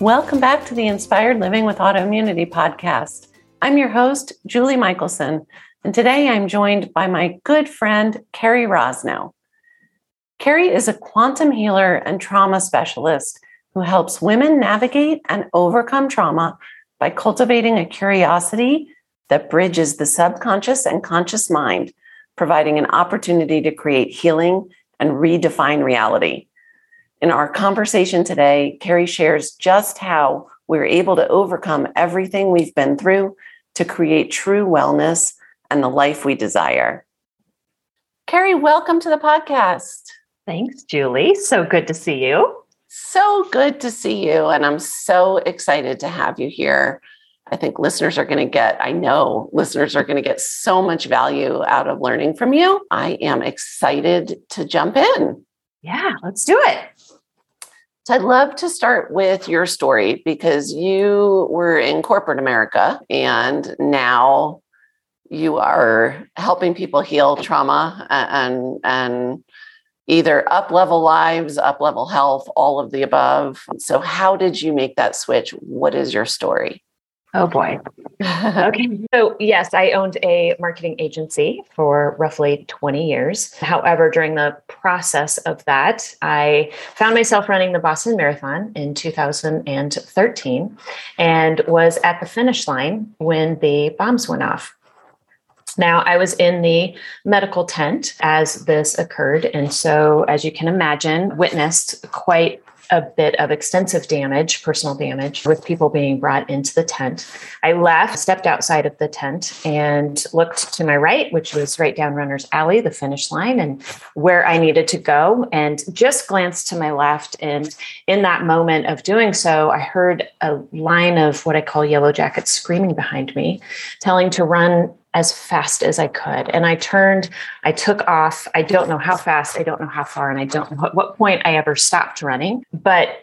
Welcome back to the Inspired Living with Autoimmunity podcast. I'm your host, Julie Michelson, and today I'm joined by my good friend, Carrie Rosnow. Carrie is a quantum healer and trauma specialist who helps women navigate and overcome trauma by cultivating a curiosity that bridges the subconscious and conscious mind, providing an opportunity to create healing and redefine reality. In our conversation today, Carrie shares just how we're able to overcome everything we've been through to create true wellness and the life we desire. Carrie, welcome to the podcast. Thanks, Julie. So good to see you. So good to see you. And I'm so excited to have you here. I think listeners are going to get, I know listeners are going to get so much value out of learning from you. I am excited to jump in. Yeah, let's do it. So I'd love to start with your story because you were in corporate America and now you are helping people heal trauma and and either up level lives, up level health, all of the above. So how did you make that switch? What is your story? Oh boy. okay. So, yes, I owned a marketing agency for roughly 20 years. However, during the process of that, I found myself running the Boston Marathon in 2013 and was at the finish line when the bombs went off. Now, I was in the medical tent as this occurred. And so, as you can imagine, witnessed quite a bit of extensive damage, personal damage, with people being brought into the tent. I left, stepped outside of the tent, and looked to my right, which was right down Runner's Alley, the finish line, and where I needed to go, and just glanced to my left. And in that moment of doing so, I heard a line of what I call yellow jackets screaming behind me, telling to run as fast as I could. And I turned, I took off. I don't know how fast, I don't know how far, and I don't know at what point I ever stopped running. But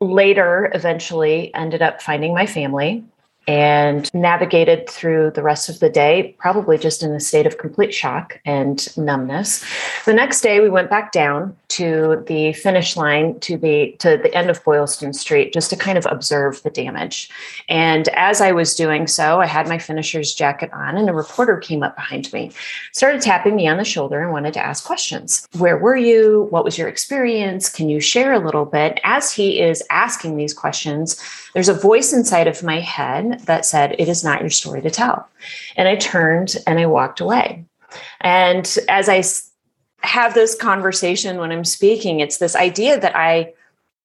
later, eventually, ended up finding my family and navigated through the rest of the day, probably just in a state of complete shock and numbness. The next day, we went back down to the finish line to be to the end of Boylston Street just to kind of observe the damage. And as I was doing so, I had my finisher's jacket on, and a reporter came up behind me, started tapping me on the shoulder, and wanted to ask questions. Where were you? What was your experience? Can you share a little bit? As he is asking these questions, there's a voice inside of my head that said, It is not your story to tell. And I turned and I walked away. And as I have this conversation when I'm speaking, it's this idea that I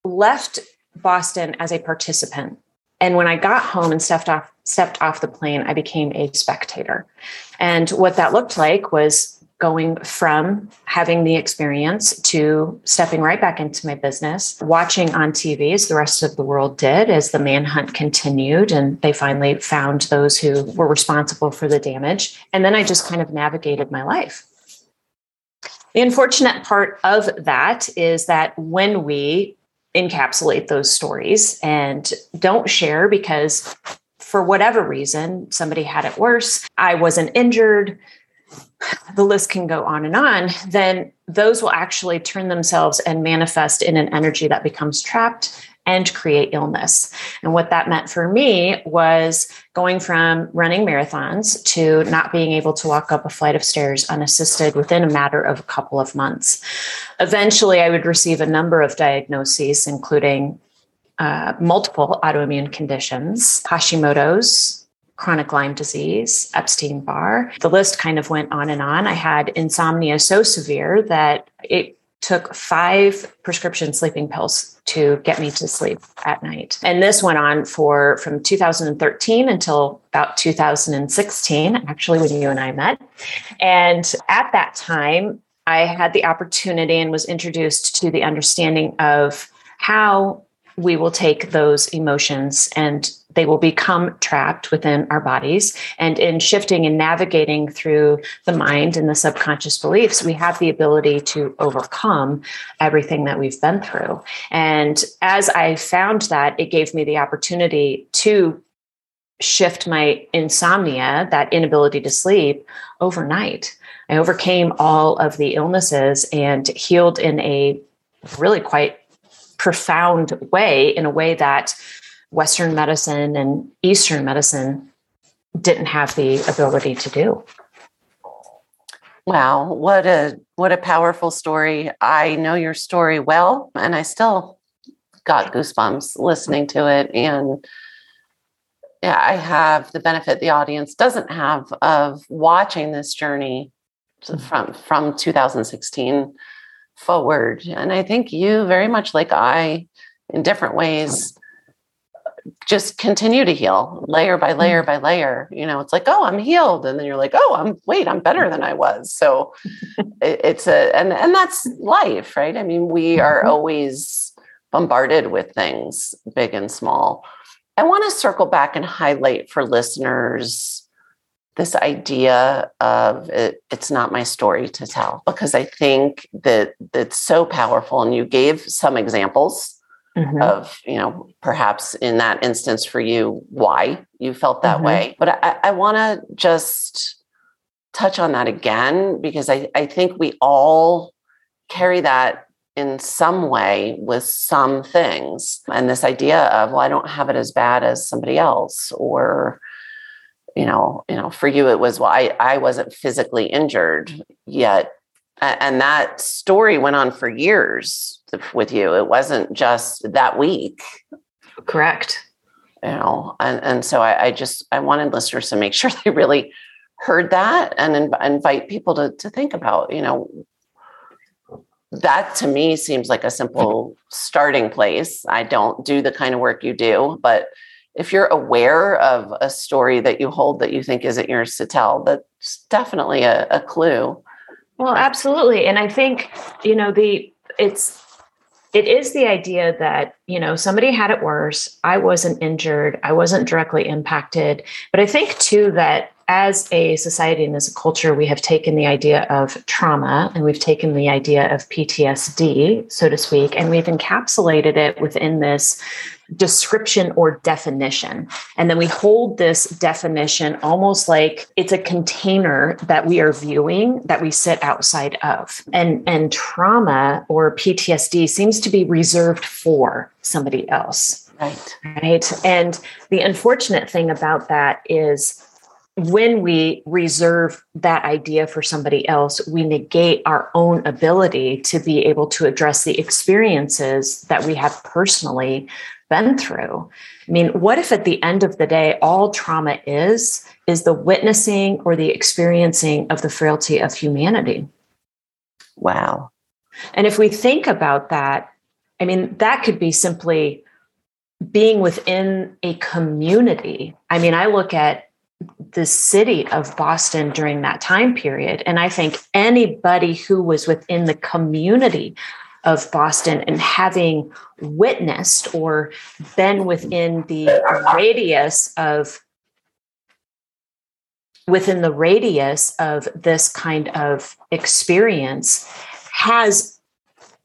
left Boston as a participant. And when I got home and stepped off stepped off the plane, I became a spectator. And what that looked like was going from having the experience to stepping right back into my business, watching on TV as the rest of the world did as the manhunt continued and they finally found those who were responsible for the damage. And then I just kind of navigated my life. The unfortunate part of that is that when we encapsulate those stories and don't share because for whatever reason, somebody had it worse, I wasn't injured, the list can go on and on, then those will actually turn themselves and manifest in an energy that becomes trapped and create illness. And what that meant for me was going from running marathons to not being able to walk up a flight of stairs unassisted within a matter of a couple of months. Eventually, I would receive a number of diagnoses, including uh, multiple autoimmune conditions, Hashimoto's, chronic Lyme disease, Epstein Barr. The list kind of went on and on. I had insomnia so severe that it took five prescription sleeping pills to get me to sleep at night. And this went on for from 2013 until about 2016, actually, when you and I met. And at that time, I had the opportunity and was introduced to the understanding of how we will take those emotions and they will become trapped within our bodies. And in shifting and navigating through the mind and the subconscious beliefs, we have the ability to overcome everything that we've been through. And as I found that, it gave me the opportunity to shift my insomnia, that inability to sleep, overnight. I overcame all of the illnesses and healed in a really quite profound way, in a way that Western medicine and Eastern medicine didn't have the ability to do. Wow, what a what a powerful story. I know your story well and I still got goosebumps listening to it and yeah, I have the benefit the audience doesn't have of watching this journey from from 2016 forward. And I think you very much like I in different ways just continue to heal layer by mm-hmm. layer by layer. You know, it's like, oh, I'm healed. And then you're like, oh, I'm wait, I'm better than I was. So it, it's a and and that's life, right? I mean, we are mm-hmm. always bombarded with things, big and small. I want to circle back and highlight for listeners this idea of it, it's not my story to tell because I think that that's so powerful. And you gave some examples mm-hmm. of, you know, perhaps in that instance for you, why you felt that mm-hmm. way. But I, I want to just touch on that again because I, I think we all carry that in some way with some things. And this idea of, well, I don't have it as bad as somebody else, or, you know, you know, for you it was, well, I, I wasn't physically injured yet. And that story went on for years with you. It wasn't just that week. Correct. You know, and, and so I, I just I wanted listeners to make sure they really heard that and inv- invite people to to think about, you know, that to me seems like a simple starting place. I don't do the kind of work you do, but if you're aware of a story that you hold that you think isn't yours to tell, that's definitely a, a clue. Well, absolutely. And I think, you know, the it's it is the idea that you know somebody had it worse. I wasn't injured. I wasn't directly impacted. But i think too that as a society and as a culture, we have taken the idea of trauma and we've taken the idea of PTSD, so to speak, and we've encapsulated it within this description or definition. And then we hold this definition almost like it's a container that we are viewing that we sit outside of. And, and trauma or PTSD seems to be reserved for somebody else. Right. Right. And the unfortunate thing about that is when we reserve that idea for somebody else, we negate our own ability to be able to address the experiences that we have personally been through. I mean, what if at the end of the day, all trauma is, is the witnessing or the experiencing of the frailty of humanity? Wow. And if we think about that, I mean, that could be simply being within a community. I mean, I look at the city of Boston during that time period. And I think anybody who was within the community of Boston and having witnessed or been within the radius of within the radius of this kind of experience has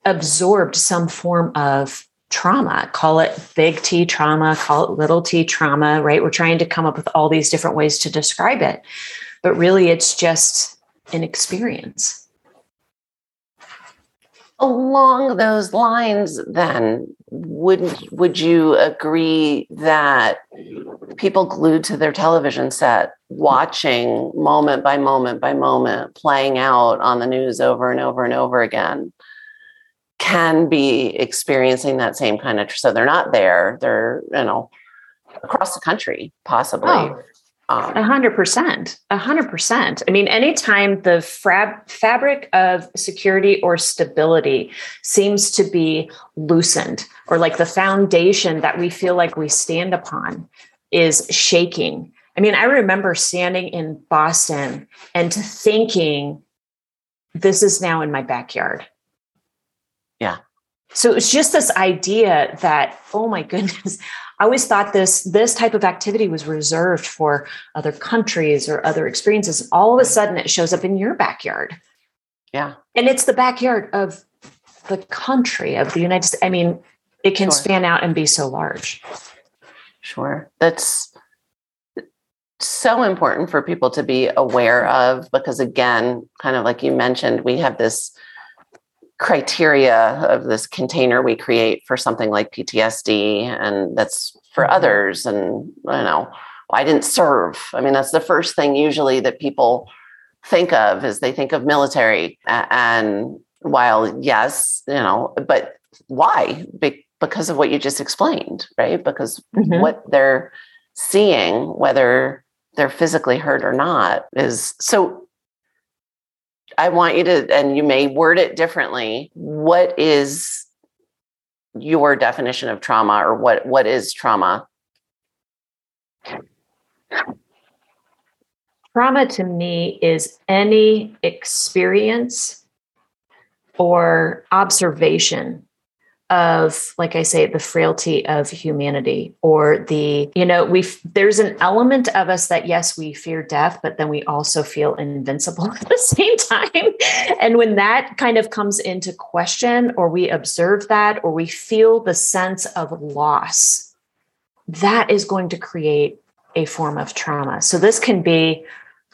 absorbed some form of trauma. Call it big T trauma, call it little t trauma, right? We're trying to come up with all these different ways to describe it. But really, it's just an experience. Along those lines, then, would would you agree that people glued to their television set, watching moment by moment by moment, playing out on the news over and over and over again, can be experiencing that same kind of so they're not there they're you know across the country possibly. Oh, Um, a hundred percent a hundred percent i mean anytime the fab- fabric of security or stability seems to be loosened or like the foundation that we feel like we stand upon is shaking i mean i remember standing in boston and thinking this is now in my backyard. Yeah. So it's just this idea that, oh my goodness, I always thought this this type of activity was reserved for other countries or other experiences. All of a sudden it shows up in your backyard. Yeah. And it's the backyard of the country of the United States. I mean, it can sure. span out and be so large. Sure. That's so important for people to be aware of because again, kind of like you mentioned, we have this criteria of this container we create for something like PTSD and that's for mm-hmm. others and you know I didn't serve. I mean that's the first thing usually that people think of is they think of military and while yes, you know, but why? Be- because of what you just explained, right? Because mm-hmm. what they're seeing whether they're physically hurt or not is so I want you to, and you may word it differently. What is your definition of trauma, or what what is trauma? Trauma to me is any experience or observation of like i say the frailty of humanity or the you know we there's an element of us that yes we fear death but then we also feel invincible at the same time. And when that kind of comes into question or we observe that or we feel the sense of loss that is going to create a form of trauma. So this can be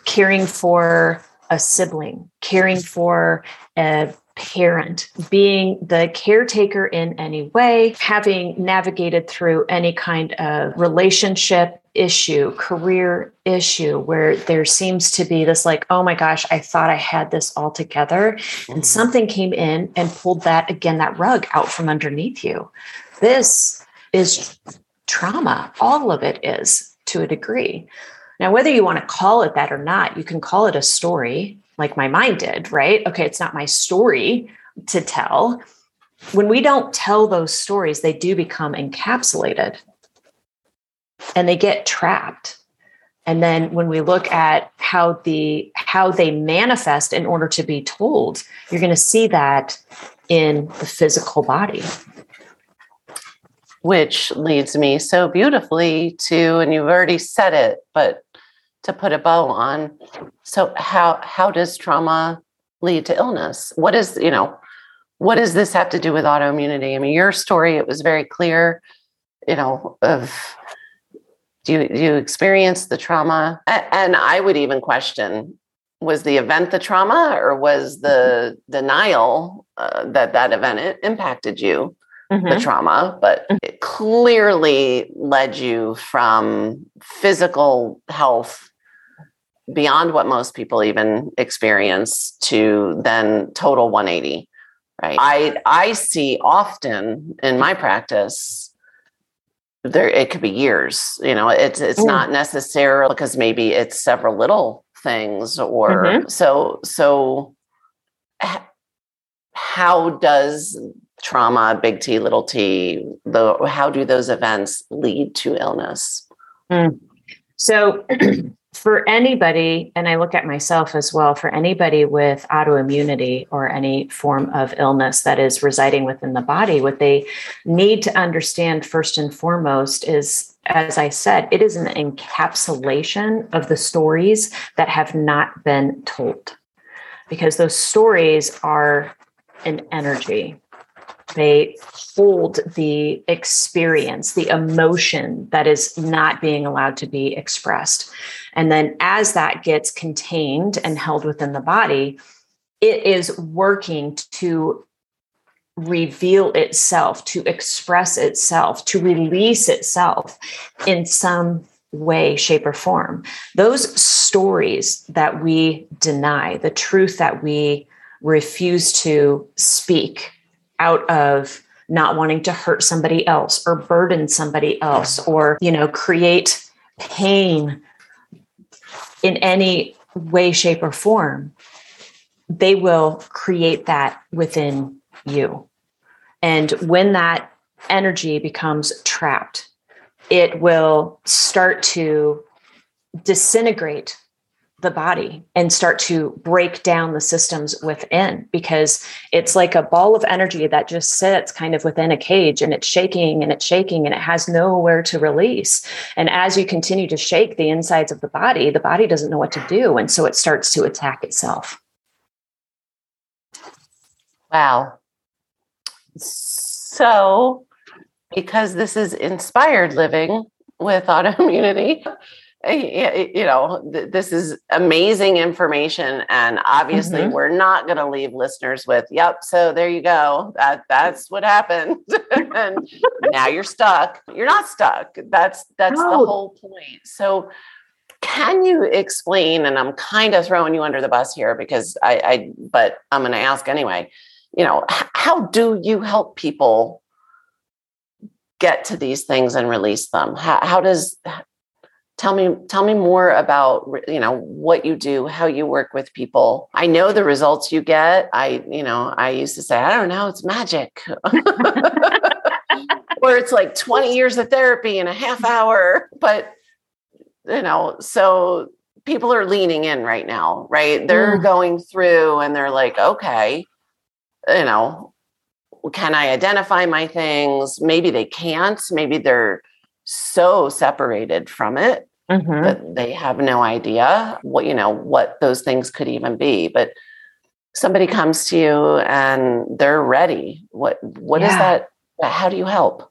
caring for a sibling caring for a parent, being the caretaker in any way, having navigated through any kind of relationship issue, career issue where there seems to be this like, oh my gosh, I thought I had this all together. Mm-hmm. And something came in and pulled that again, that rug out from underneath you. This is trauma. All of it is to a degree. Now, whether you want to call it that or not, you can call it a story like my mind did, right? Okay, it's not my story to tell. When we don't tell those stories, they do become encapsulated and they get trapped. And then when we look at how the how they manifest in order to be told, you're going to see that in the physical body. Which leads me so beautifully to, and you've already said it, but to put a bow on. So how how does trauma lead to illness? What is, you know, what does this have to do with autoimmunity? I mean, your story, it was very clear, you know, of do you, do you experience the trauma? And I would even question was the event the trauma or was the denial uh, that that event impacted you mm-hmm. the trauma but mm-hmm. it clearly led you from physical health beyond what most people even experience to then total 180 right i i see often in my practice there it could be years you know it's it's not necessarily because maybe it's several little things or mm-hmm. so so how does trauma big t little t the how do those events lead to illness mm. so for anybody, and I look at myself as well, for anybody with autoimmunity or any form of illness that is residing within the body, what they need to understand first and foremost is, as I said, it is an encapsulation of the stories that have not been told. Because those stories are an energy they hold the experience, the emotion that is not being allowed to be expressed. And then as that gets contained and held within the body, it is working to reveal itself, to express itself, to release itself in some way, shape, or form. Those stories that we deny, the truth that we refuse to speak out of not wanting to hurt somebody else or burden somebody else or you know create pain in any way shape or form they will create that within you. And when that energy becomes trapped it will start to disintegrate the body and start to break down the systems within because it's like a ball of energy that just sits kind of within a cage and it's shaking and it's shaking and it has nowhere to release. And as you continue to shake the insides of the body, the body doesn't know what to do. And so it starts to attack itself. Wow. So, because this is inspired living with autoimmunity, you know this is amazing information and obviously mm-hmm. we're not going to leave listeners with yep so there you go that that's what happened. And now you're stuck. You're not stuck. That's that's the whole point. So can you explain and i'm kind of throwing you under the bus here because i, I but i'm going to ask anyway you know how do you help people get to these things and release them? How, how does tell me tell me more about you know what you do how you work with people. I know the results you get. I you know i used to say i don't know it's magic. Or it's like 20 years of therapy in a half hour. But you know so people are leaning in right now right? They're mm. going through and they're like okay you know can i identify my things? Maybe they can't. Maybe they're so separated from it mm-hmm. that they have no idea what you know what those things could even be but somebody comes to you and they're ready what what yeah. is that how do you help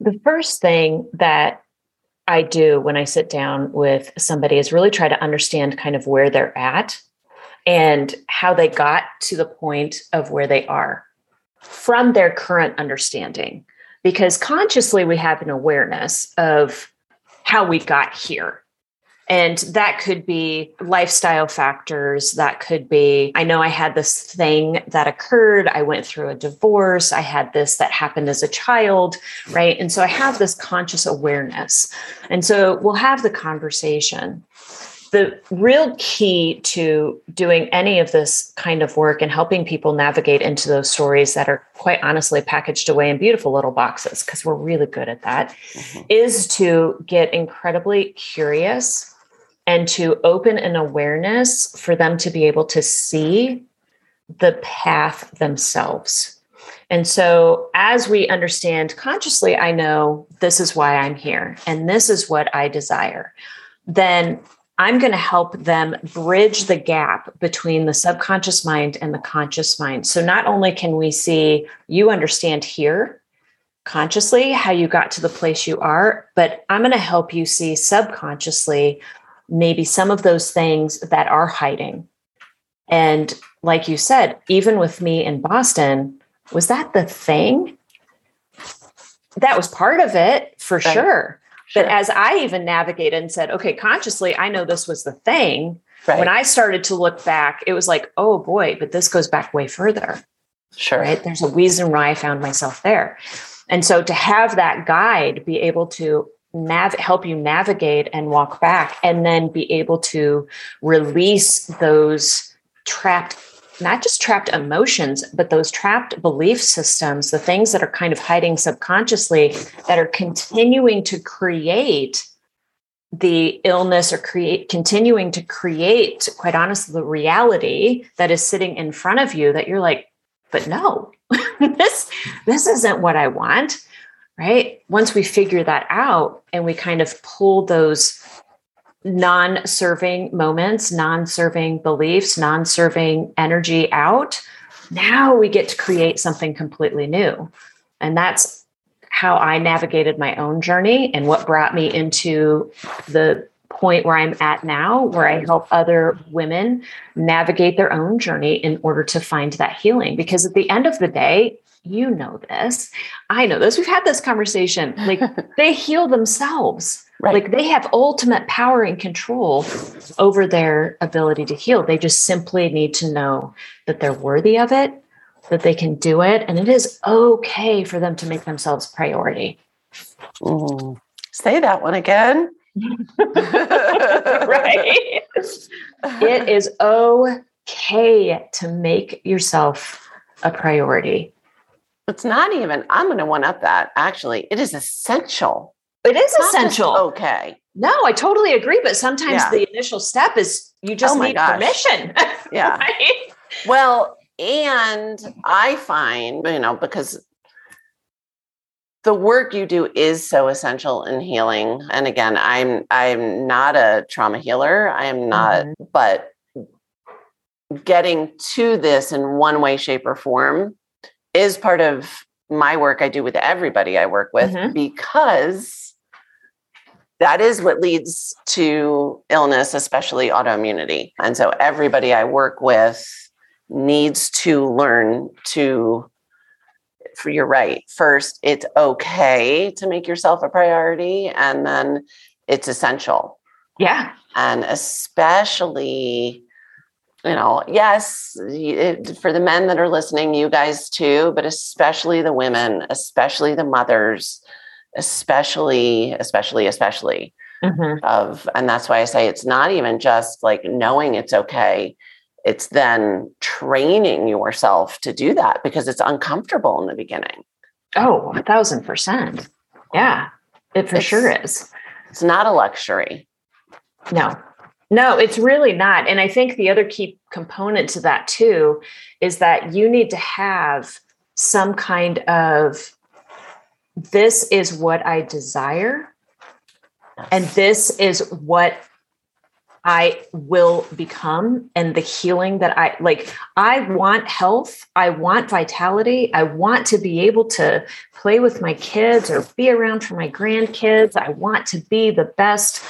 the first thing that I do when I sit down with somebody is really try to understand kind of where they're at and how they got to the point of where they are from their current understanding because consciously we have an awareness of how we got here. And that could be lifestyle factors. That could be, I know I had this thing that occurred. I went through a divorce. I had this that happened as a child, right? And so I have this conscious awareness. And so we'll have the conversation the real key to doing any of this kind of work and helping people navigate into those stories that are quite honestly packaged away in beautiful little boxes, because we're really good at that, mm-hmm. is to get incredibly curious and to open an awareness for them to be able to see the path themselves. And so, as we understand consciously, I know this is why I'm here and this is what I desire, then I'm going to help them bridge the gap between the subconscious mind and the conscious mind. So not only can we see you understand here consciously how you got to the place you are, but I'm going to help you see subconsciously maybe some of those things that are hiding. And like you said, even with me in Boston, was that the thing? That was part of it for right. sure. Sure. But as I even navigated and said, okay, consciously, I know this was the thing. Right. When I started to look back, it was like, oh boy, but this goes back way further. Sure. Right. There's a reason why I found myself there. And so to have that guide be able to nav- help you navigate and walk back and then be able to release those trapped not just trapped emotions, but those trapped belief systems, the things that are kind of hiding subconsciously that are continuing to create the illness or create continuing to create quite honestly the reality that is sitting in front of you that you're like but no this this isn't what i want right? Once we figure that out and we kind of pull those non serving moments, non serving beliefs, non serving energy out, now we get to create something completely new. And that's how I navigated my own journey and what brought me into the point where I'm at now, where I help other women navigate their own journey in order to find that healing. Because at the end of the day, you know this, I know this, we've had this conversation. Like they heal themselves Right. Like they have ultimate power and control over their ability to heal. They just simply need to know that they're worthy of it, that they can do it, and it is okay for them to make themselves priority. Ooh. Say that one again. right. It is okay to make yourself a priority. It's not even, I'm going to one up that actually. It is essential it is essential. okay. No, I totally agree. But sometimes Yeah. the initial step is you just Oh need gosh. permission. Yeah. right? Well, and I find, you know, because the work you do is so essential in healing. And again, I'm I'm not a trauma healer. I am not, Mhm. but getting to this in one way, shape, or form is part of my work I do with everybody I work with Mhm. because that is what leads to illness, especially autoimmunity. And so everybody I work with needs to learn to, for you're right. First, it's okay to make yourself a priority, and then it's essential. Yeah. And especially, you know, yes, it, for the men that are listening, you guys too, but especially the women, especially the mothers, especially, especially, especially Mhm. of and that's why i say it's not even just like knowing it's okay it's then training yourself to do that because it's uncomfortable in the beginning Oh, a thousand percent. Yeah. It for It's- sure is. it's not a luxury No, no, it's really not. And I think the other key component to that too is that you need to have some kind of this is what I desire, and this is what I will become, and the healing that I like. I want health, I want vitality, I want to be able to play with my kids or be around for my grandkids. I want to be the best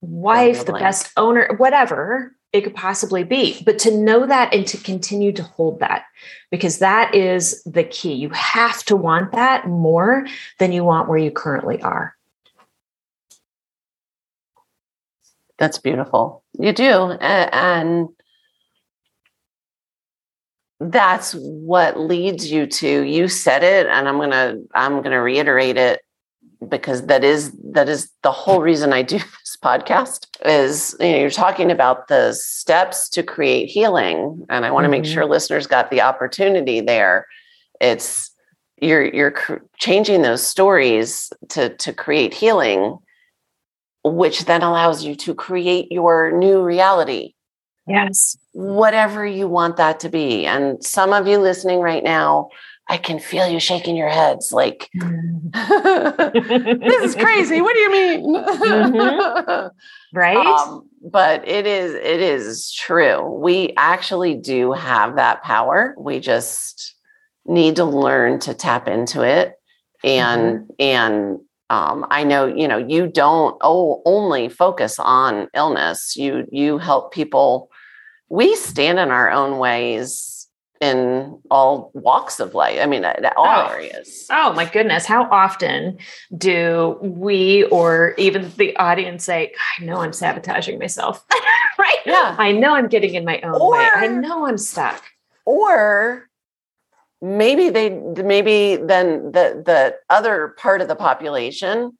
wife, the best owner, whatever it could possibly be. But to know that and to continue to hold that, because that is the key. You have to want that more than you want where you currently are. that's beautiful you do and that's what leads you to you said it and i'm gonna i'm gonna reiterate it because that is that is the whole reason i do podcast is you know you're talking about the steps to create healing and i want to make Mhm. sure listeners got the opportunity there it's you're you're cr- changing those stories to to create healing which then allows you to create your new reality Yes. whatever you want that to be. And some of you listening right now, I can feel you shaking your heads like, this is crazy. What do you mean? Mhm. right? Um, but it is it is true. We actually do have that power. We just need to learn to tap into it. And and um, I know you know you don't oh, only focus on illness. You you help people. We stand in our own ways in all walks of life. I mean, in all Oh. areas. Oh my goodness. How often do we or even the audience say, I know I'm sabotaging myself? right? Yeah. I know I'm getting in my own way. I know I'm stuck. or maybe they maybe then the the other part of the population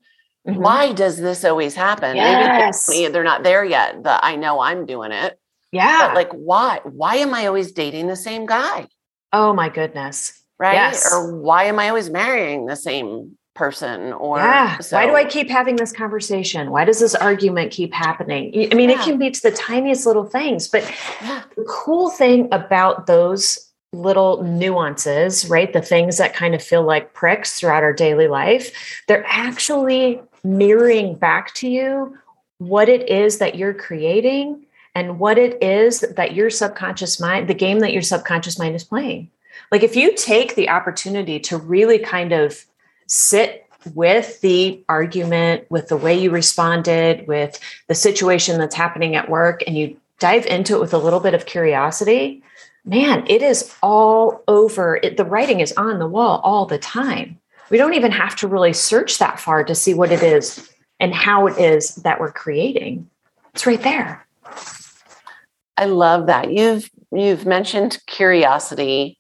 Mhm. why does this always happen Yes. maybe they- they're not there yet the i know i'm doing it Yeah. but like why why am i always dating the same guy oh my goodness. right Yes. or why am i always marrying the same person or yeah. Why do I keep having this conversation? Why does this argument keep happening? i mean, it can be to the tiniest little things, but Yeah. the cool thing about those little nuances, right? The things that kind of feel like pricks throughout our daily life, they're actually mirroring back to you what it is that you're creating and what it is that your subconscious mind, the game that your subconscious mind is playing. Like if you take the opportunity to really kind of sit with the argument, with the way you responded, with the situation that's happening at work, and you dive into it with a little bit of curiosity, man, it is all over. It, the writing is on the wall all the time. We don't even have to really search that far to see what it is and how it is that we're creating. It's right there. I love that you've you've mentioned curiosity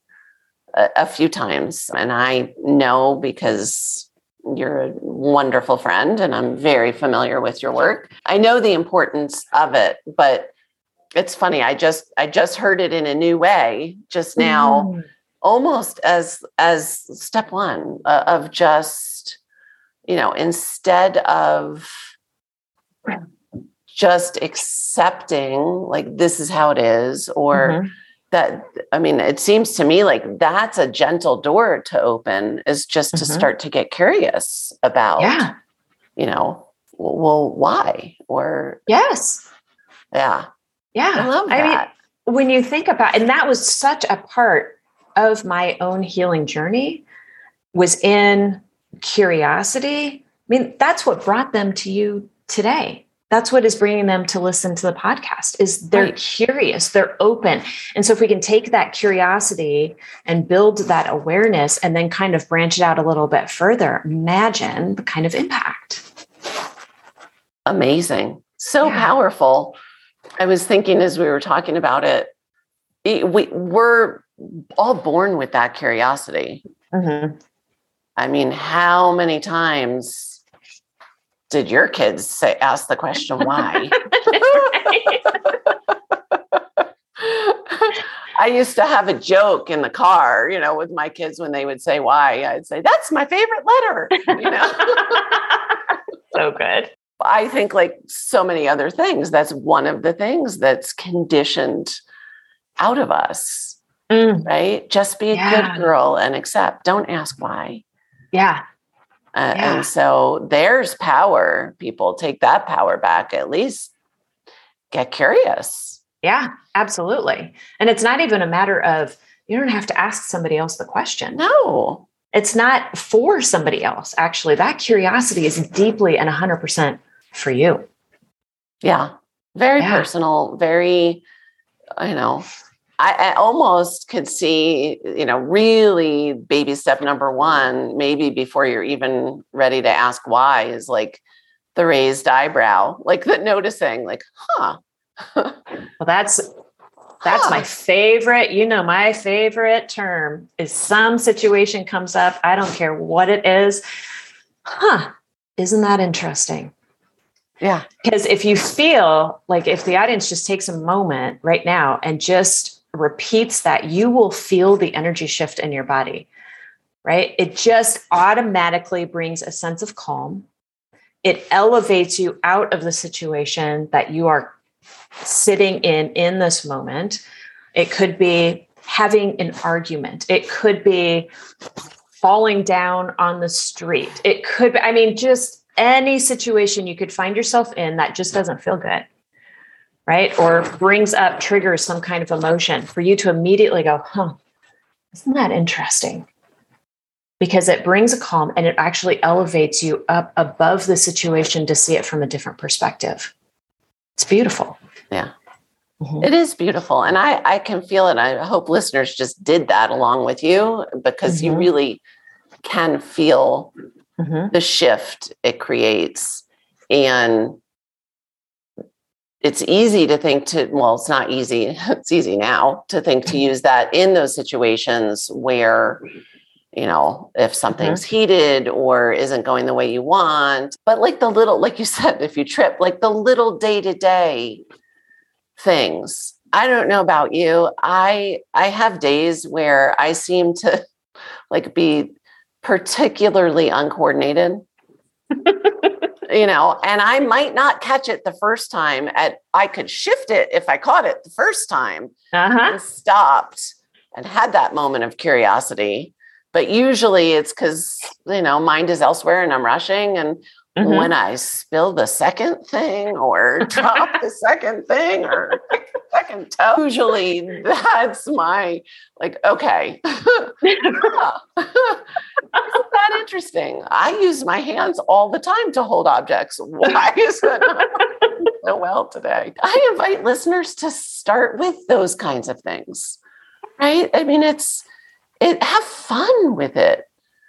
a, a few times and i know because you're a wonderful friend and I'm very familiar with your work. I know the importance of it, but it's funny. I just I just heard it in a new way just now, Mm. almost as as step one uh, of just you know instead of just accepting like this is how it is or mm-hmm. that i mean it seems to me like that's a gentle door to open is just to mm-hmm. start to get curious about yeah. you know well why? Or yes. Yeah. Yeah. I love that I mean, when you think about and that was such a part of my own healing journey was in curiosity. I mean that's what brought them to you today that's what is bringing them to listen to the podcast is they're right. curious they're open and so if we can take that curiosity and build that awareness and then kind of branch it out a little bit further imagine the kind of impact amazing so yeah. powerful i was thinking as we were talking about it we, we're all born with that curiosity mm-hmm. i mean how many times did your kids say ask the question why? I used to have a joke in the car, you know, with my kids when they would say why. I'd say, that's my favorite letter, you know. so good. I think, like so many other things, that's one of the things that's conditioned out of us, mm. right? Just be a yeah. good girl and accept. Don't ask why. Yeah. Uh, yeah. And so there's power. People take that power back, at least get curious. Yeah, absolutely. And it's not even a matter of you don't have to ask somebody else the question. No, it's not for somebody else. Actually, that curiosity is deeply and 100% for you. Yeah, very yeah. personal, very, you know, I, I, almost could see, you know, really baby step number one, maybe before you're even ready to ask why, is like the raised eyebrow, like the noticing, like, huh. well, that's that's huh. my favorite. You know, my favorite term is some situation comes up. I don't care what it is. Huh. Isn't that interesting? Yeah. Because if you feel like if the audience just takes a moment right now and just repeats that, you will feel the energy shift in your body, right? It just automatically brings a sense of calm. It elevates you out of the situation that you are sitting in in this moment. It could be having an argument, it could be falling down on the street. It could be, I mean, just any situation you could find yourself in that just doesn't feel good right? Or brings up, triggers some kind of emotion for you to immediately go, huh, isn't that interesting? Because it brings a calm and it actually elevates you up above the situation to see it from a different perspective. It's beautiful. Yeah. Mm-hmm. It is beautiful. And I, I can feel it. I hope listeners just did that along with you because mm-hmm. you really can feel mm-hmm. the shift it creates. And it's easy to think to well it's not easy it's easy now to think to use that in those situations where you know if something's mm-hmm. heated or isn't going the way you want. But like the little like you said if you trip like the little day to day things. I don't know about you. I i have days where i seem to like be particularly uncoordinated you know, and I might not catch it the first time. At I could shift it if I caught it the first time uh-huh. and stopped and had that moment of curiosity. But usually it's because you know mind is elsewhere and I'm rushing. And mm-hmm. when I spill the second thing or drop the second thing or second toe, usually that's my like okay. That interesting? I use my hands all the time to hold objects. Why is it so well today? I invite listeners to start with those kinds of things. Right? I mean, it's it have fun with it.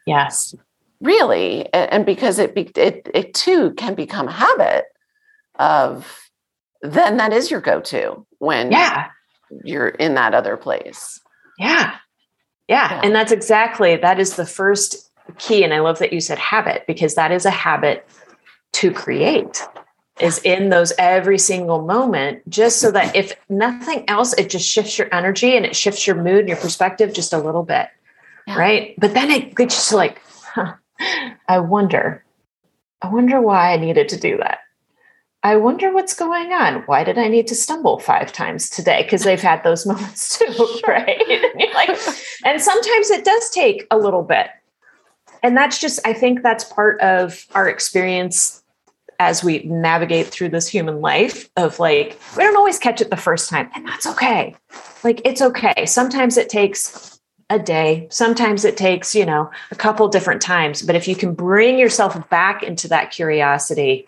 Yes. Really. And because it it it too can become a habit of then that is your go-to when yeah you're in that other place. Yeah. Yeah. yeah. And that's exactly that is the first key. And I love that you said habit because that is a habit to create is in those every single moment, just so that if nothing else, it just shifts your energy and it shifts your mood and your perspective just a little bit. Yeah. Right. But then it gets you like, huh, I wonder, I wonder why I needed to do that. I wonder what's going on. Why did I need to stumble five times today? Because they've had those moments too, right? and, like, and sometimes it does take a little bit. And that's just, I think that's part of our experience as we navigate through this human life of like, we don't always catch it the first time, and that's okay. Like, it's okay. Sometimes it takes a day, sometimes it takes, you know, a couple different times. But if you can bring yourself back into that curiosity,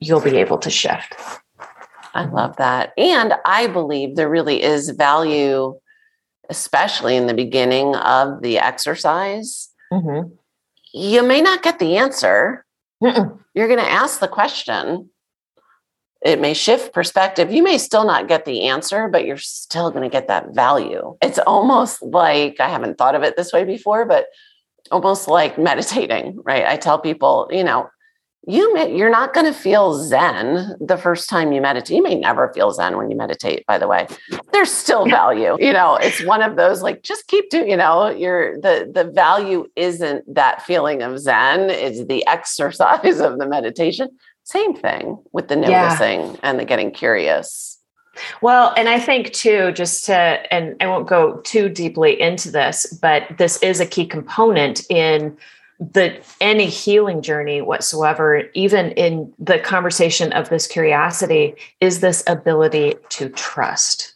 you'll be able to shift. I love that. And I believe there really is value, especially in the beginning of the exercise. Mm-hmm. You may not get the answer. Mm-mm. You're going to ask the question. It may shift perspective. You may still not get the answer, but you're still going to get that value. It's almost like I haven't thought of it this way before, but almost like meditating, right? I tell people, you know, you may, you're not going to feel zen the first time you meditate. You may never feel zen when you meditate, by the way. There's still value. You know, it's one of those like just keep doing, you know, your the the value isn't that feeling of zen, it's the exercise of the meditation. Same thing with the noticing yeah. and the getting curious. Well, and I think too, just to, and I won't go too deeply into this, but this is a key component in the any healing journey whatsoever even in the conversation of this curiosity is this ability to trust.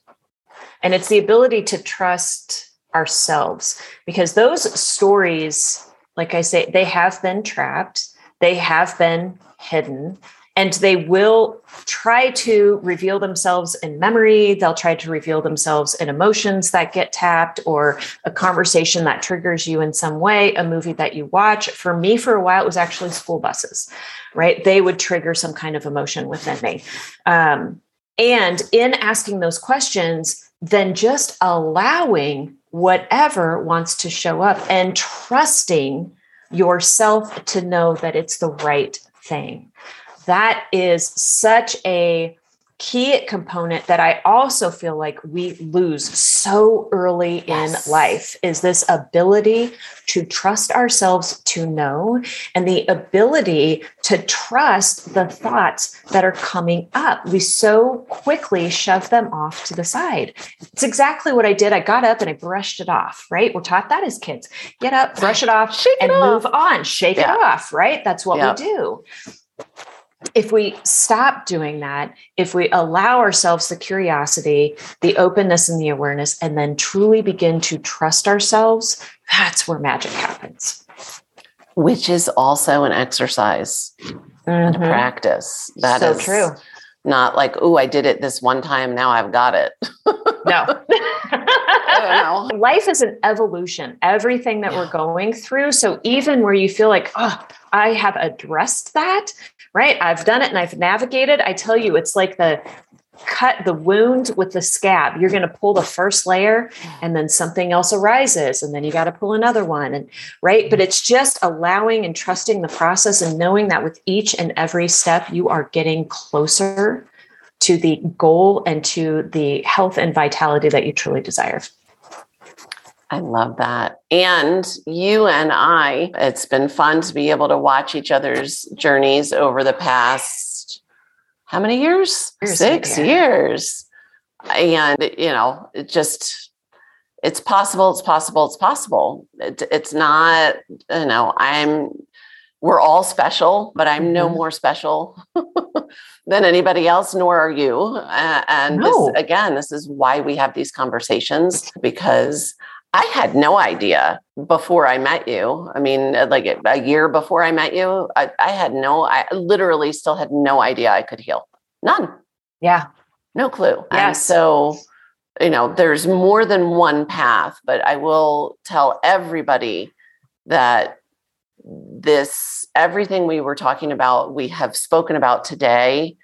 And it's the ability to trust ourselves because those stories like i say they have been trapped. They have been hidden and they will try to reveal themselves in memory. They'll try to reveal themselves in emotions that get tapped or a conversation that triggers you in some way a movie that you watch. For me for a while it was actually school buses right? They would trigger some kind of emotion within me. Um, and in asking those questions then just allowing whatever wants to show up and trusting yourself to know that it's the right thing that is such a key component that I also feel like we lose so early yes. in life is this ability to trust ourselves to know and the ability to trust the thoughts that are coming up. We so quickly shove them off to the side. It's exactly what I did. I got up and I brushed it off, right? We're taught that as kids. Get up, brush it off, Shake and it move on. Shake yeah. it off, right? That's what we do if we stop doing that, if we allow ourselves the curiosity, the openness, and the awareness, and then truly begin to trust ourselves, that's where magic happens. Which is also an exercise mm-hmm. and a practice. That so is true. Not like, oh, I did it this one time. Now I've got it. no. Life is an evolution, everything that yeah. we're going through. So even where you feel like, oh, I have addressed that, right? I've done it and I've navigated. I tell you, it's like the cut the wound with the scab. You're going to pull the first layer and then something else arises and then you got to pull another one and right? But it's just allowing and trusting the process and knowing that with each and every step you are getting closer to the goal and to the health and vitality that you truly desire. I love that. And you and I, it's been fun to be able to watch each other's journeys over the past, how many years? years Six years. And, you know, it just, it's possible, it's possible, it's possible. It, it's not, you know, I'm, we're all special, but I'm mm-hmm. no more special than anybody else, nor are you. Uh, and no. this, again, this is why we have these conversations because I had no idea before I met you. I mean, uh, like a year before I met you, I, I, had no, I literally still had no idea I could heal. None. Yeah. No clue. Yes. And so, you know, there's more than one path, but I will tell everybody that this, everything we were talking about, we have spoken about today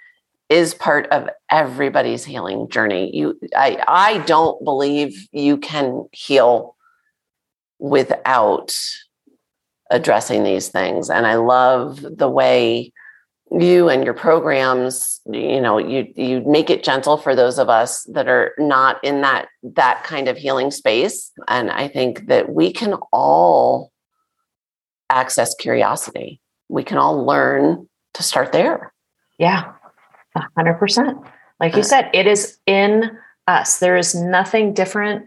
is part of everybody's healing journey. You I I don't believe you can heal without addressing these things and I love the way you and your programs you know you you make it gentle for those of us that are not in that that kind of healing space and I think that we can all access curiosity. We can all learn to start there. Yeah. 100%. Like you said, it is in us. There is nothing different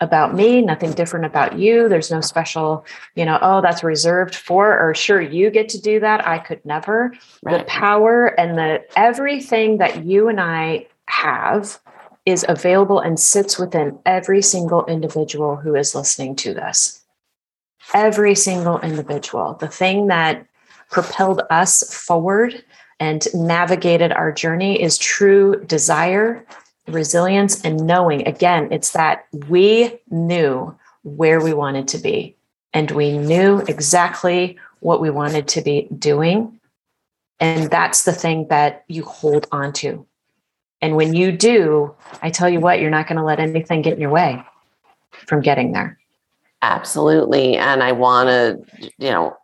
about me, nothing different about you. There's no special, you know, oh, that's reserved for, or sure, you get to do that. I could never. Right. The power and the everything that you and I have is available and sits within every single individual who is listening to this. Every single individual. The thing that propelled us forward and navigated our journey is true desire, resilience, and knowing. Again, it's that we knew where we wanted to be and we knew exactly what we wanted to be doing. And that's the thing that you hold on to. And when you do, I tell you what, you're not going to let anything get in your way from getting there. Absolutely. And I want to, you know,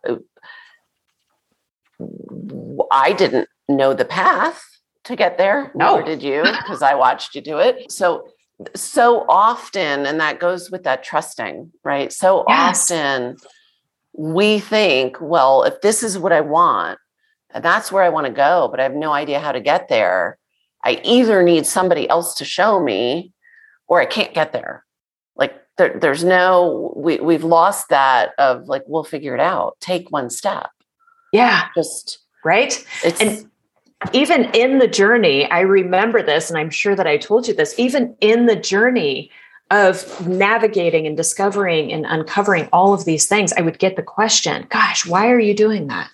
I didn't know the path to get there. No, did you? Because I watched you do it. So, so often, and that goes with that trusting, right? So yes. often we think, well, if this is what I want, and that's where I want to go, but I have no idea how to get there. I either need somebody else to show me or I can't get there. Like there, there's no, we, we've lost that of like, we'll figure it out. Take one step. Yeah. Just right. It's, and even in the journey, I remember this, and I'm sure that I told you this, even in the journey of navigating and discovering and uncovering all of these things, I would get the question, gosh, why are you doing that?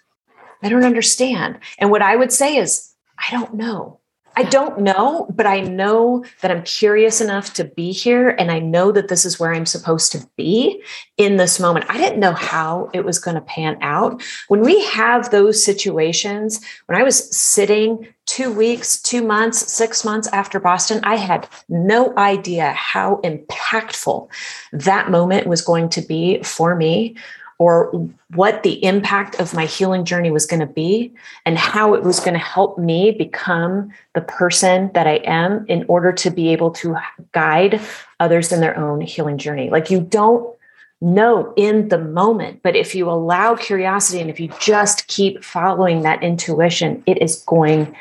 I don't understand. And what I would say is, I don't know. I don't know, but I know that I'm curious enough to be here. And I know that this is where I'm supposed to be in this moment. I didn't know how it was going to pan out. When we have those situations, when I was sitting two weeks, two months, six months after Boston, I had no idea how impactful that moment was going to be for me or what the impact of my healing journey was going to be and how it was going to help me become the person that I am in order to be able to guide others in their own healing journey. Like you don't know in the moment, but if you allow curiosity and if you just keep following that intuition, it is going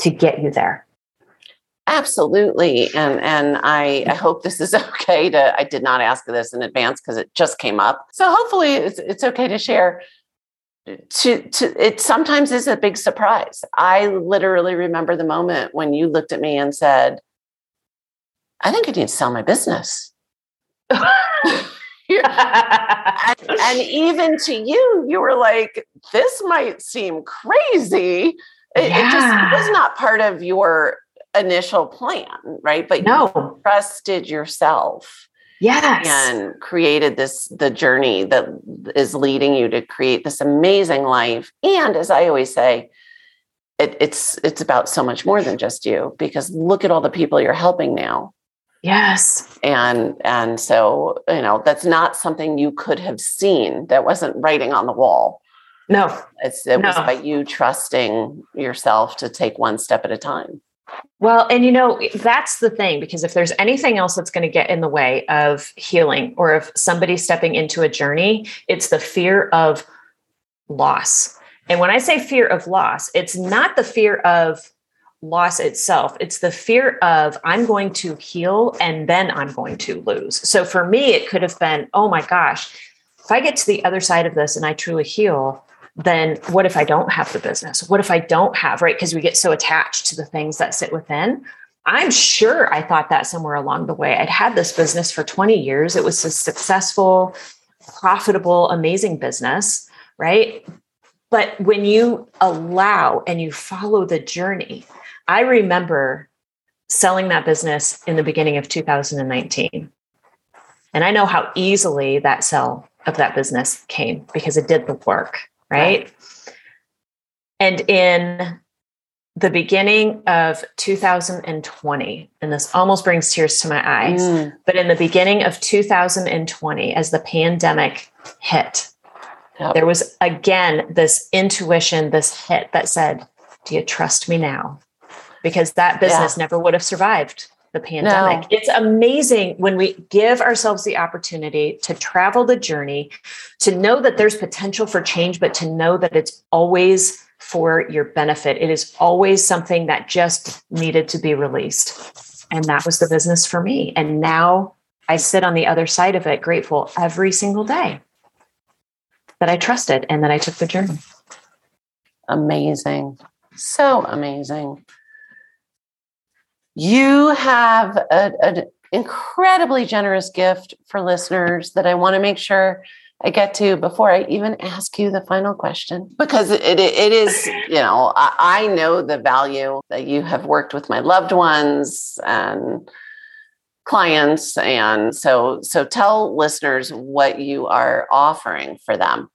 to get you there. Absolutely. And and I, I hope this is okay to I did not ask this in advance because it just came up. So hopefully it's it's okay to share. To to it sometimes is a big surprise. I literally remember the moment when you looked at me and said, I think I need to sell my business. and, and even to you, you were like, this might seem crazy. It, yeah. it just was not part of your initial plan, right? But no. you trusted yourself. Yes. And created this the journey that is leading you to create this amazing life. And as I always say, it, it's it's about so much more than just you because look at all the people you're helping now. Yes. And and so, you know, that's not something you could have seen. That wasn't writing on the wall. No. It's it no. was by you trusting yourself to take one step at a time. Well, and you know, that's the thing, because if there's anything else that's going to get in the way of healing or of somebody stepping into a journey, it's the fear of loss. And when I say fear of loss, it's not the fear of loss itself, it's the fear of I'm going to heal and then I'm going to lose. So for me, it could have been, oh my gosh, if I get to the other side of this and I truly heal, then what if I don't have the business? What if I don't have, right? Because we get so attached to the things that sit within. I'm sure I thought that somewhere along the way. I'd had this business for 20 years. It was a successful, profitable, amazing business, right? But when you allow and you follow the journey, I remember selling that business in the beginning of 2019. And I know how easily that sell of that business came because it did the work right? right. And in the beginning of 2020, and this almost brings tears to my eyes, mm. but in the beginning of 2020, as the pandemic hit, yep. there was again this intuition, this hit that said, Do you trust me now? Because that business yeah. never would have survived the pandemic. No. It's amazing when we give ourselves the opportunity to travel the journey, to know that there's potential for change, but to know that it's always for your benefit. It is always something that just needed to be released. And that was the business for me. And now I sit on the other side of it, grateful every single day that I trusted and that I took the journey. Amazing. So amazing. You have an incredibly generous gift for listeners that I want to make sure I get to before I even ask you the final question. Because it, it, it is, you know, I, I know the value that you have worked with my loved ones and clients and so so tell listeners what you are offering for them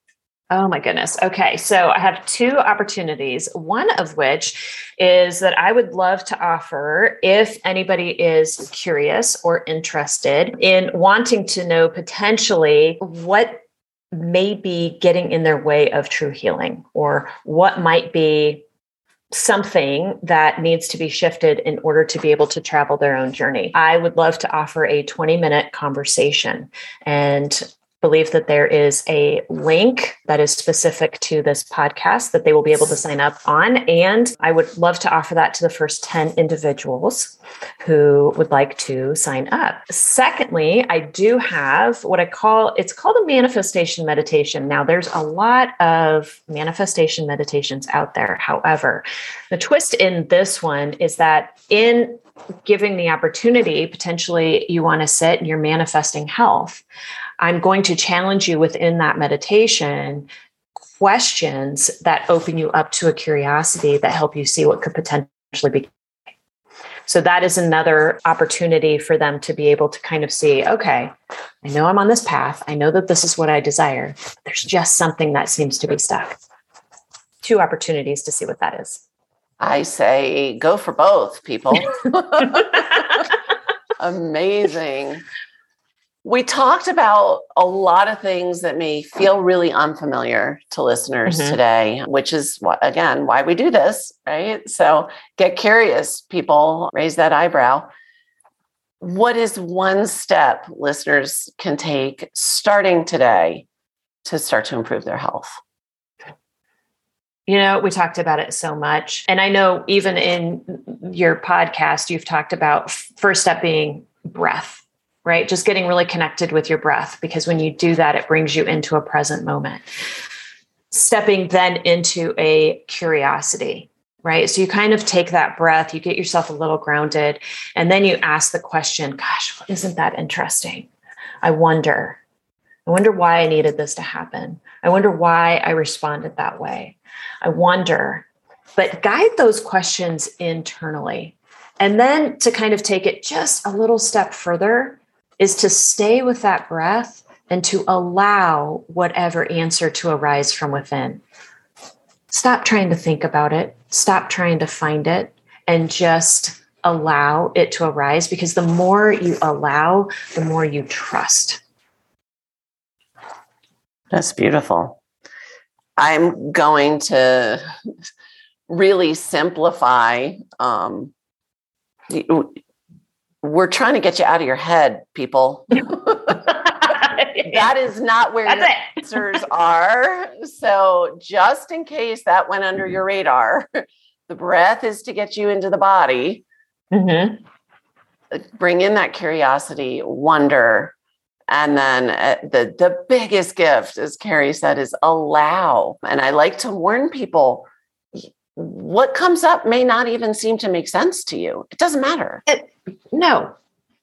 Oh my goodness. Okay. So I have two opportunities. One of which is that I would love to offer if anybody is curious or interested in wanting to know potentially what may be getting in their way of true healing or what might be something that needs to be shifted in order to be able to travel their own journey. I would love to offer a 20 minute conversation. And believe that there is a link that is specific to this podcast that they will be able to sign up on. And I would love to offer that to the first 10 individuals who would like to sign up. Secondly, I do have what I call it's called a manifestation meditation. Now, there's a lot of manifestation meditations out there. However, the twist in this one is that in giving the opportunity, potentially you want to sit and you're manifesting health. I'm going to challenge you within that meditation questions that open you up to a curiosity that help you see what could potentially be. So that is another opportunity for them to be able to kind of see, okay, I know I'm on this path. I know that this is what I desire. There's just something that seems to be stuck. Two opportunities to see what that is. I say go for both, people. Amazing. We talked about a lot of things that may feel really unfamiliar to listeners mm-hmm. today, which is what, again, why we do this, right? So get curious, people, raise that eyebrow. What is one step listeners can take starting today to start to improve their health? You know, we talked about it so much. And I know even in your podcast, you've talked about first step being breath right? Just getting really connected with your breath, because when you do that, it brings you into a present moment. Stepping then into a curiosity, right? So you kind of take that breath, you get yourself a little grounded, and then you ask the question, gosh, isn't that interesting? I wonder. I wonder why I needed this to happen. I wonder why I responded that way. I wonder. But guide those questions internally. And then to kind of take it just a little step further is to stay with that breath and to allow whatever answer to arise from within. Stop trying to think about it, stop trying to find it, and just allow it to arise because the more you allow, the more you trust. That's beautiful. I'm going to really simplify um, we're trying to get you out of your head, people. that is not where That's your it. answers are. So, just in case that went under your radar, the breath is to get you into the body. Mm-hmm. Bring in that curiosity, wonder, and then uh, the the biggest gift, as Cari said, is allow. And I like to warn people what comes up may not even seem to make sense to you. It doesn't matter. It, no.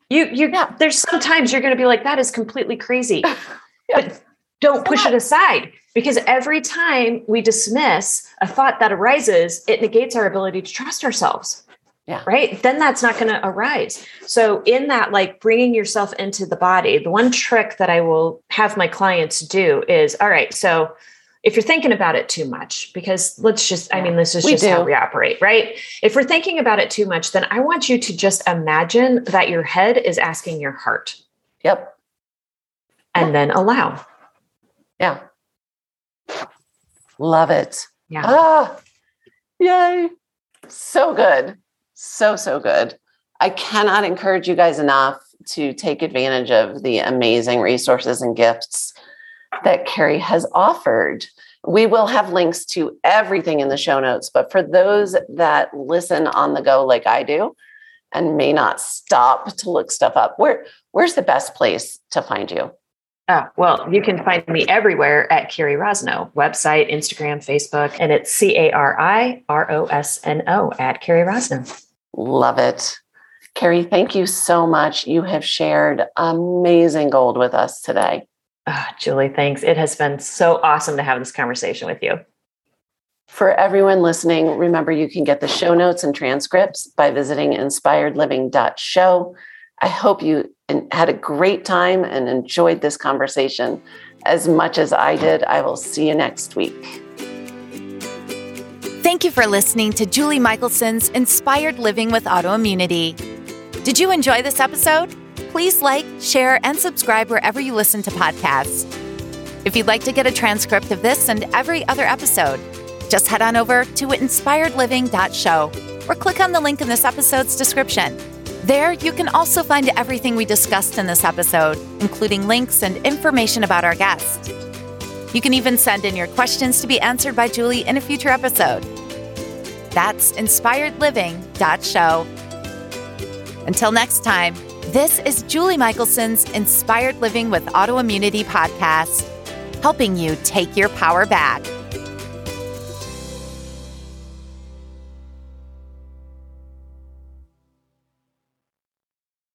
You you yeah. there's sometimes you're going to be like that is completely crazy. yeah. But don't push it aside because every time we dismiss a thought that arises, it negates our ability to trust ourselves. Yeah. Right. Then that's not going to arise. So, in that, like bringing yourself into the body, the one trick that I will have my clients do is all right, so if you're thinking about it too much, because let's just, I mean, this is just how we operate, right? If we're thinking about it too much, then I want you to just imagine that your head is asking your heart. Yep. And then allow. Yeah. Love it. Yeah. Ah, yay. So good. So, so good. I cannot encourage you guys enough to take advantage of the amazing resources and gifts that Cari has offered. We will have links to everything in the show notes, but for those that listen on the go like I do and may not stop to look stuff up, where where's the best place to find you? Oh, well, you can find me everywhere at Cari Rosno, website, Instagram, Facebook, and it's C A R I R O S N O at Cari Rosno. Love it. Cari, thank you so much. You have shared amazing gold with us today. Oh, Julie, thanks. It has been so awesome to have this conversation with you. For everyone listening, remember you can get the show notes and transcripts by visiting inspiredliving.show. I hope you had a great time and enjoyed this conversation as much as I did. I will see you next week. Thank you for listening to Julie Michelson's Inspired Living with Autoimmunity. Did you enjoy this episode? Please like, share, and subscribe wherever you listen to podcasts. If you'd like to get a transcript of this and every other episode, just head on over to inspiredliving.show or click on the link in this episode's description. There, you can also find everything we discussed in this episode, including links and information about our guest. You can even send in your questions to be answered by Julie in a future episode. That's inspiredliving.show. Until next time, this is Julie Michelson's Inspired Living with Autoimmunity podcast, helping you take your power back.